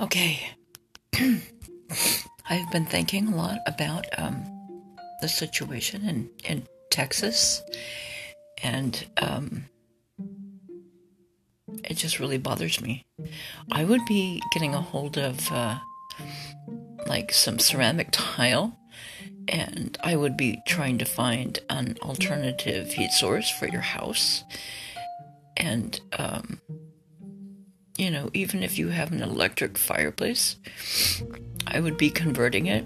Okay. I've been thinking a lot about um, the situation in, in Texas, and um, it just really bothers me. I would be getting a hold of uh, like some ceramic tile, and I would be trying to find an alternative heat source for your house. And um, you know, even if you have an electric fireplace, I would be converting it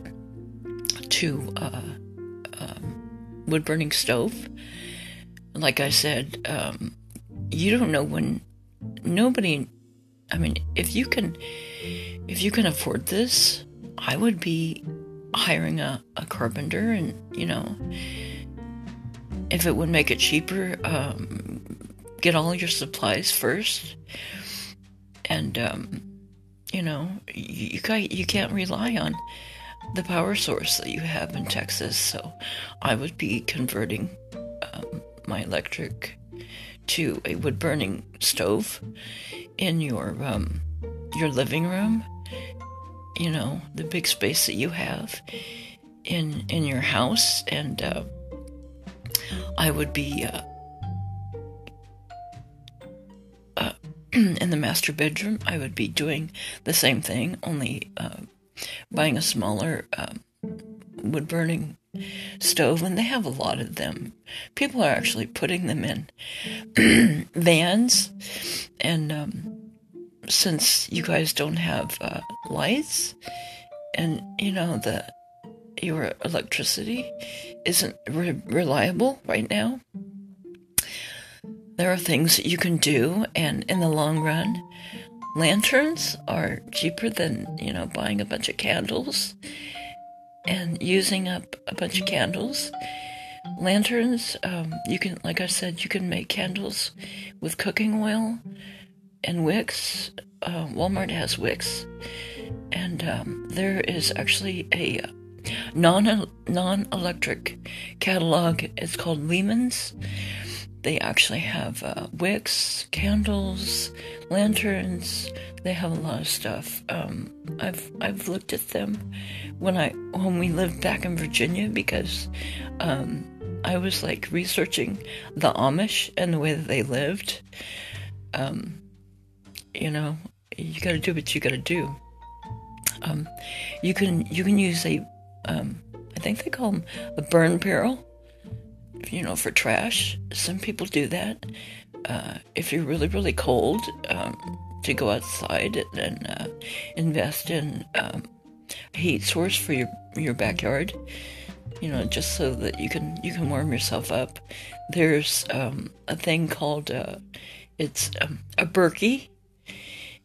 to a um, wood burning stove. Like I said, um, you don't know when nobody. I mean, if you can, if you can afford this, I would be hiring a, a carpenter, and you know, if it would make it cheaper, um, get all your supplies first and um, you know you got, you can't rely on the power source that you have in Texas. So I would be converting um, my electric to a wood burning stove in your um, your living room. You know the big space that you have in in your house, and uh, I would be uh, in the master bedroom, I would be doing the same thing, only uh, buying a smaller um, wood burning stove, and they have a lot of them. People are actually putting them in vans, and um, since you guys don't have uh, lights, and you know the your electricity isn't re- reliable right now there are things that you can do, and in the long run, lanterns are cheaper than, you know, buying a bunch of candles and using up a bunch of candles. Lanterns, um, you can, like I said, you can make candles with cooking oil and wicks. Uh, Walmart has wicks, and um, there is actually a non non electric catalog. It's called Lehman's they actually have uh, wicks, candles, lanterns. They have a lot of stuff. Um, I've I've looked at them when I when we lived back in Virginia because um, I was like researching the Amish and the way that they lived. Um, you know, you got to do what you got to do. Um, you can you can use a um, I think they call them a burn barrel you know, for trash. Some people do that. Uh, if you're really, really cold, um, to go outside and uh, invest in um, a heat source for your your backyard. You know, just so that you can you can warm yourself up. There's um, a thing called uh, it's um, a Berkey,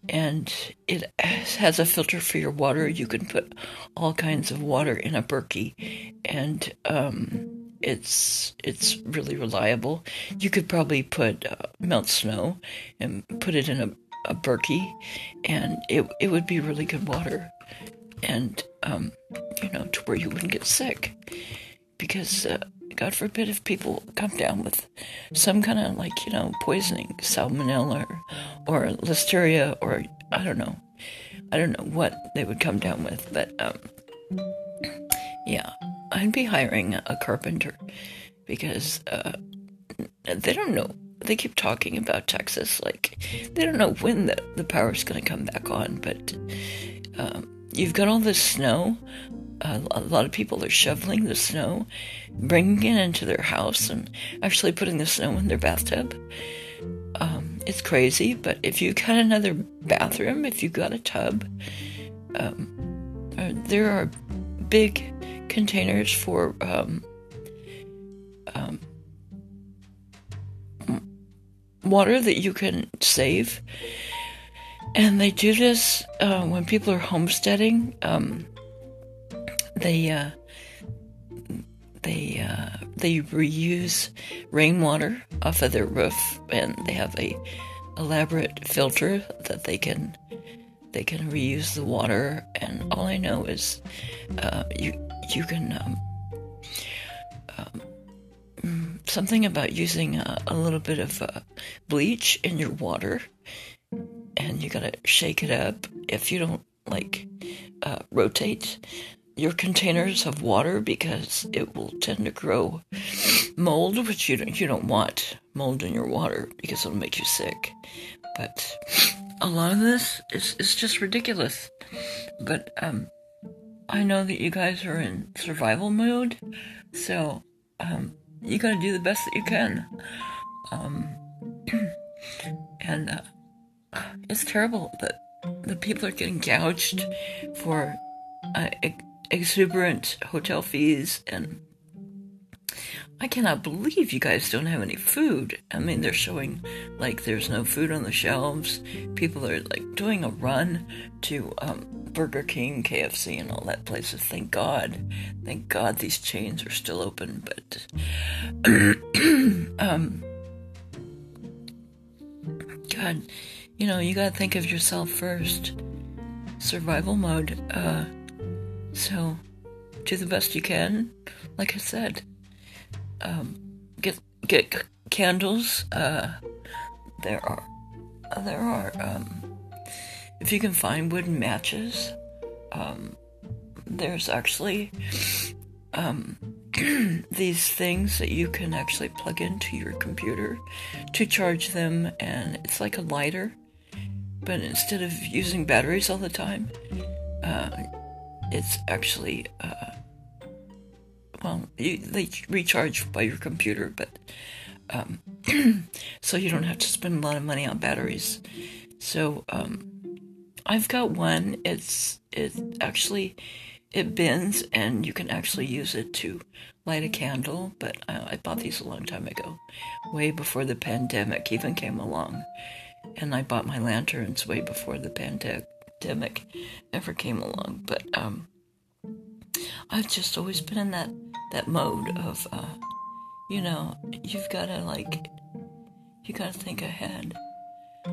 and it has a filter for your water. You can put all kinds of water in a Berkey, and um, it's it's really reliable. You could probably put uh, melt snow and put it in a, a Berkey, and it it would be really good water, and um, you know to where you wouldn't get sick, because uh, God forbid if people come down with some kind of like you know poisoning, salmonella or, or listeria or I don't know, I don't know what they would come down with, but um, yeah. I'd be hiring a carpenter because uh, they don't know. They keep talking about Texas like they don't know when the, the power's going to come back on. But um, you've got all this snow. Uh, a lot of people are shoveling the snow, bringing it into their house, and actually putting the snow in their bathtub. Um, it's crazy, but if you've got another bathroom, if you've got a tub, um, uh, there are big containers for um, um, water that you can save. And they do this uh, when people are homesteading. Um, they uh, they uh, they reuse rainwater off of their roof, and they have a elaborate filter that they can they can reuse the water. And all I know is uh, you you can um, um, something about using a, a little bit of uh, bleach in your water, and you gotta shake it up. If you don't like uh, rotate your containers of water because it will tend to grow mold, which you don't, you don't want mold in your water because it'll make you sick. But a lot of this is, is just ridiculous. But um, I know that you guys are in survival mode, so um, you gotta do the best that you can. Um, and uh, it's terrible that the people are getting gouged for uh, exuberant hotel fees and I cannot believe you guys don't have any food. I mean, they're showing like there's no food on the shelves. People are like doing a run to um, Burger King, KFC, and all that places. Thank God. Thank God these chains are still open. But, um, God, you know, you gotta think of yourself first. Survival mode. Uh, so, do the best you can. Like I said, um, get get candles. Uh, there are there are um, if you can find wooden matches. Um, there's actually um, these things that you can actually plug into your computer to charge them, and it's like a lighter, but instead of using batteries all the time, uh, it's actually uh, well, you, they recharge by your computer, but um, so you don't have to spend a lot of money on batteries. So um, I've got one. It's it actually it bends, and you can actually use it to light a candle. But I, I bought these a long time ago, way before the pandemic even came along, and I bought my lanterns way before the pandemic ever came along. But um, I've just always been in that that mode of, uh, you know, you've got to like, you got to think ahead.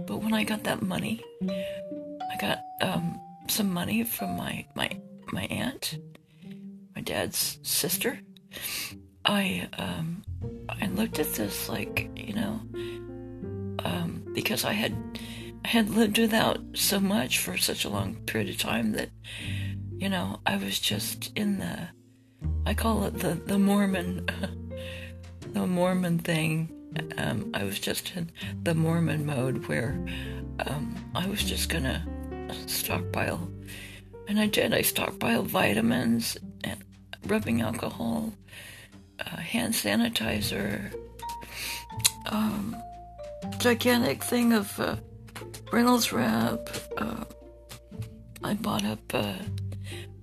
But when I got that money, I got um, some money from my my my aunt, my dad's sister. I um, I looked at this like you know, um, because I had I had lived without so much for such a long period of time that you know I was just in the I call it the, the Mormon, the Mormon thing. Um, I was just in the Mormon mode where um, I was just gonna stockpile, and I did. I stockpiled vitamins and rubbing alcohol, uh, hand sanitizer, um, gigantic thing of uh, Reynolds wrap. Uh, I bought up uh,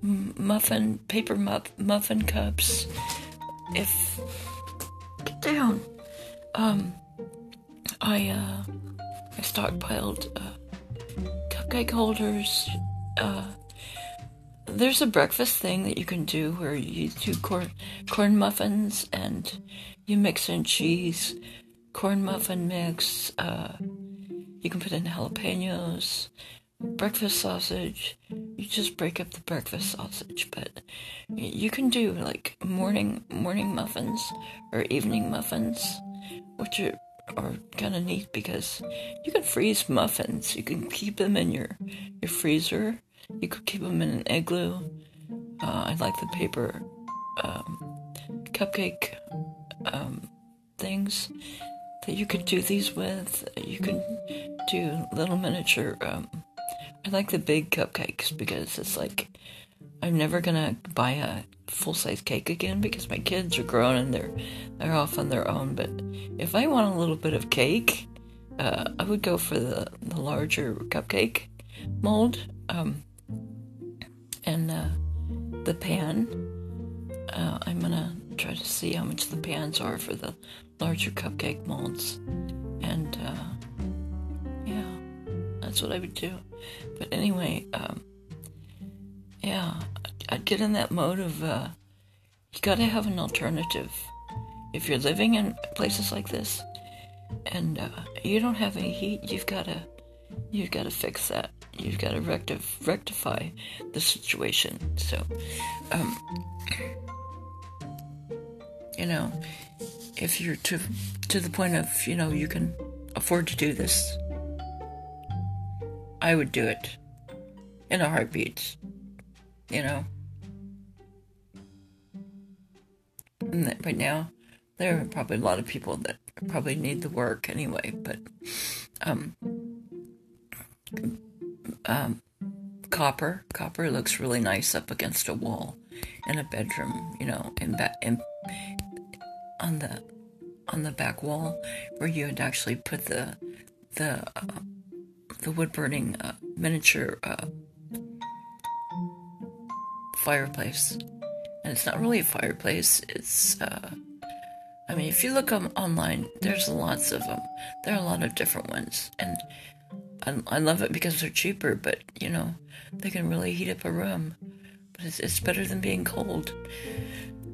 muffin paper muff, muffin cups. If get down, um, I uh, I stockpiled uh, cupcake holders. Uh, there's a breakfast thing that you can do where you do corn corn muffins and you mix in cheese, corn muffin mix. Uh, you can put in jalapenos, breakfast sausage. You just break up the breakfast sausage, but you can do like morning morning muffins or evening muffins, which are are kind of neat because you can freeze muffins. You can keep them in your your freezer. You could keep them in an igloo. Uh, I like the paper um, cupcake um, things that you could do these with. You can do little miniature um, I like the big cupcakes because it's like I'm never gonna buy a full size cake again because my kids are grown and they're they're off on their own. But if I want a little bit of cake, uh, I would go for the the larger cupcake mold. Um, and uh, the pan, uh, I'm gonna try to see how much the pans are for the larger cupcake molds, and uh, that's what I would do. But anyway, um, yeah, I'd get in that mode of uh, you gotta have an alternative. If you're living in places like this and uh, you don't have any heat, you've gotta you've gotta fix that. You've gotta rectif- rectify the situation. So, um, you know, if you're to to the point of you know you can afford to do this I would do it. in a heartbeat. You know? That right now, there are probably a lot of people that probably need the work anyway, but um, um, copper, copper looks really nice up against a wall in a bedroom, you know, in, ba- in on the on the back wall where you would actually put the the uh, the wood burning uh, miniature uh, fireplace, and it's not really a fireplace. It's uh, I mean, if you look on, online, there's lots of them. There are a lot of different ones, and I, I love it because they're cheaper. But you know, they can really heat up a room. But it's, it's better than being cold.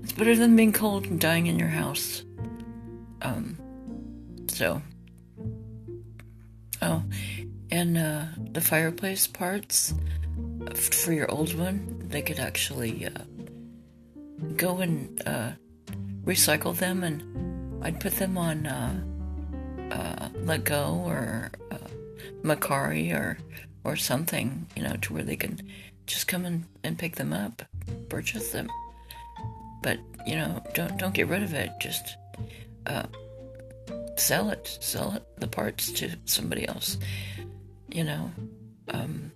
It's better than being cold and dying in your house. Um, so, oh, and uh, the fireplace parts for your old one, they could actually uh, go and uh, recycle them, and I'd put them on uh, uh, Letgo or uh, Mercari or or something, you know, to where they can just come and, and pick them up, purchase them. But you know, don't don't get rid of it. Just sell it, sell it, the parts to somebody else. You know. Um,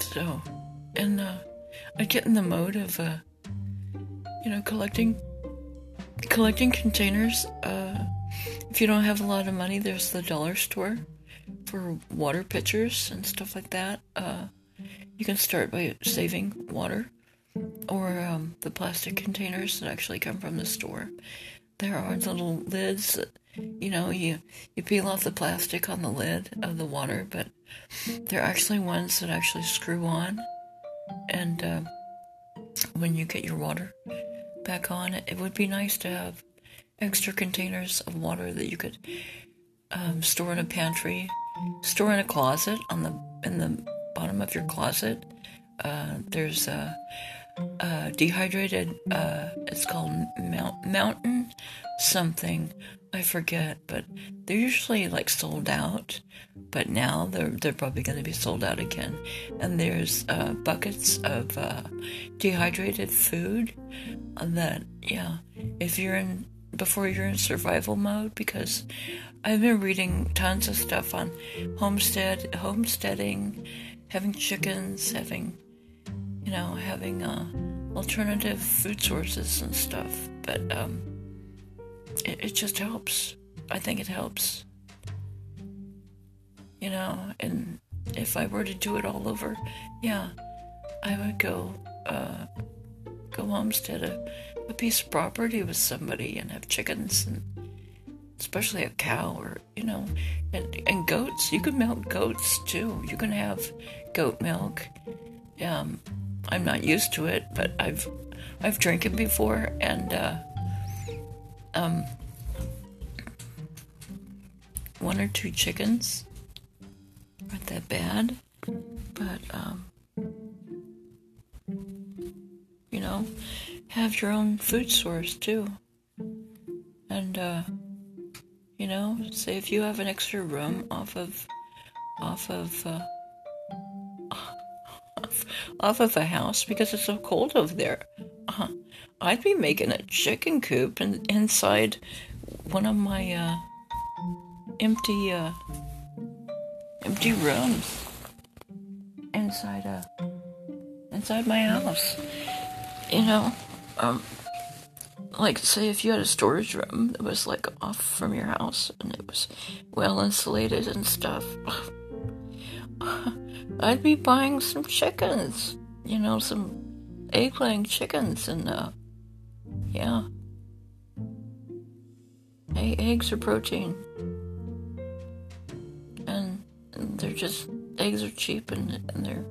so, and uh, I get in the mode of, uh, you know, collecting collecting containers. Uh, if you don't have a lot of money, there's the dollar store for water pitchers and stuff like that. Uh, you can start by saving water or um, the plastic containers that actually come from the store. There are little lids that, you know, you, you peel off the plastic on the lid of the water, but there are actually ones that actually screw on. And uh, when you get your water back on, it would be nice to have extra containers of water that you could um, store in a pantry, store in a closet on the in the bottom of your closet. Uh, there's a, a dehydrated. Uh, it's called Mount, Mountain something. I forget, but they're usually like sold out. But now they're they're probably going to be sold out again. And there's uh, buckets of uh, dehydrated food that yeah, if you're in before you're in survival mode because I've been reading tons of stuff on homestead, homesteading, having chickens, having, you know, having uh, alternative food sources and stuff. But um, it, it just helps. I think it helps. You know, and if I were to do it all over, yeah, I would go uh, go homestead a, a piece of property with somebody and have chickens and especially a cow or you know and, and goats you can milk goats too you can have goat milk um, i'm not used to it but i've i've drank it before and uh, um, one or two chickens. Aren't that bad but um, you know have your own food source too. And uh, you know, say if you have an extra room off of, off of, uh, off, of a house because it's so cold over there. Uh, I'd be making a chicken coop in, inside one of my uh, empty, uh, empty rooms inside uh, inside my house. You know, um, like say if you had a storage room that was like off from your house and it was well insulated and stuff i'd be buying some chickens you know some egg laying chickens and uh yeah hey, eggs are protein and, they're just eggs are cheap and, and they're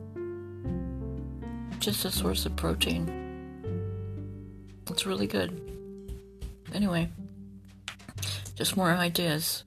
just a source of protein it's really good. Anyway, just more ideas.